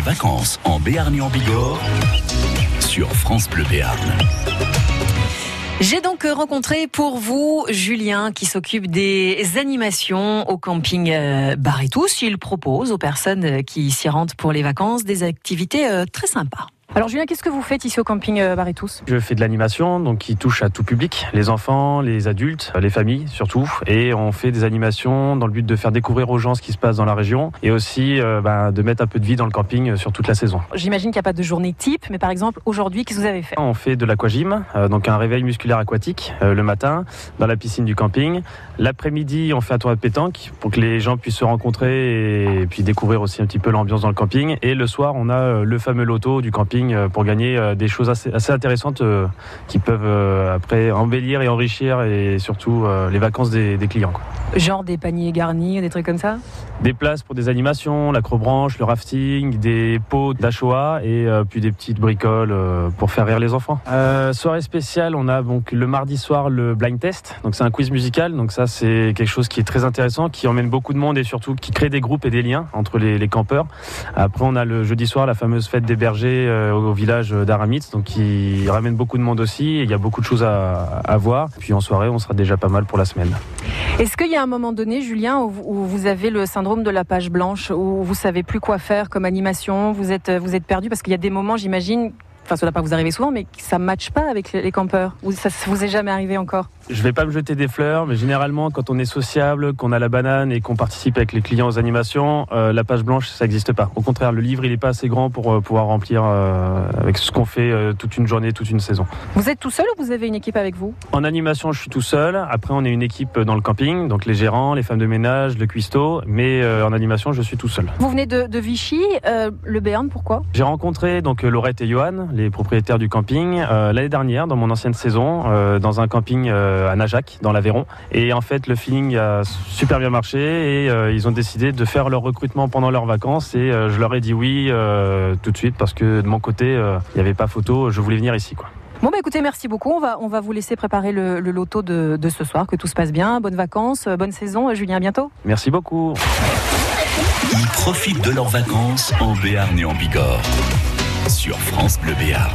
Vacances en Béarn et en Bigorre sur France Bleu Béarn. J'ai donc rencontré pour vous Julien qui s'occupe des animations au camping euh, Baritous. Il propose aux personnes qui s'y rendent pour les vacances des activités euh, très sympas. Alors Julien, qu'est-ce que vous faites ici au camping euh, Baritous Je fais de l'animation, donc qui touche à tout public, les enfants, les adultes, les familles surtout, et on fait des animations dans le but de faire découvrir aux gens ce qui se passe dans la région, et aussi euh, bah, de mettre un peu de vie dans le camping euh, sur toute la saison. J'imagine qu'il n'y a pas de journée type, mais par exemple aujourd'hui, qu'est-ce que vous avez fait? On fait de l'aquagym, euh, donc un réveil musculaire aquatique euh, le matin dans la piscine du camping. L'après-midi, on fait un tournoi de pétanque pour que les gens puissent se rencontrer et puis découvrir aussi un petit peu l'ambiance dans le camping. Et le soir, on a le fameux loto du camping euh, pour gagner euh, des choses assez, intéressantes euh, qui peuvent après embellir et enrichir et surtout les vacances des, clients. Genre des paniers garnis, des trucs comme ça Des places pour des animations, l'acrobranche, le rafting, des pots d'Achoa et euh, puis des petites bricoles euh, pour faire rire les enfants. Euh, soirée spéciale, on a donc le mardi soir le blind test. Donc c'est un quiz musical. Donc ça c'est quelque chose qui est très intéressant, qui emmène beaucoup de monde et surtout qui crée des groupes et des liens entre les, campeurs. Après on a le jeudi soir la fameuse fête des bergers au village d'Aramitz, donc qui ramène beaucoup de monde aussi. Et il y a beaucoup de choses à, à voir. Puis en soirée on sera déjà pas mal pour la semaine. Est-ce qu'il y a un moment donné, Julien, où vous- avez le syndrome de la page blanche, où vous savez plus quoi faire comme animation, vous êtes, vous êtes perdu Parce qu'il y a des moments, j'imagine, enfin ça ne va pas vous arriver souvent, mais ça ne matche pas avec les campeurs. Ou ça vous est jamais arrivé encore Je vais pas me jeter des fleurs, mais généralement, quand on est sociable, qu'on a la banane et qu'on participe avec les clients aux animations, euh, la page blanche, ça n'existe pas. Au contraire, le livre, il est pas assez grand pour euh, pouvoir remplir euh, avec ce qu'on fait toute une journée, toute une saison. Vous êtes tout seul ou vous avez une équipe avec vous? En animation, je suis tout seul. Après, on est une équipe dans le camping, donc les gérants, les femmes de ménage, le cuistot. Mais en animation, je suis tout seul. Vous venez de, de Vichy, le Béarn, pourquoi? J'ai rencontré donc Laurette et Johan, les propriétaires du camping, euh, l'année dernière dans mon ancienne saison, euh, dans un camping euh, à Najac, dans l'Aveyron. Et en fait, le feeling a super bien marché et euh, ils ont décidé de faire leur recrutement pendant leurs vacances. Et euh, je leur ai dit oui euh, tout de suite parce que de mon côté, euh, il n'y avait pas photo. Je voulais venir ici, quoi. Bon bah écoutez, merci beaucoup. On va, on va vous laisser préparer le, le loto de, de ce soir, que tout se passe bien. Bonnes vacances, bonne saison. Julien, à bientôt. Merci beaucoup. Ils profitent de leurs vacances en Béarn et en Bigorre sur France Bleu Béarn.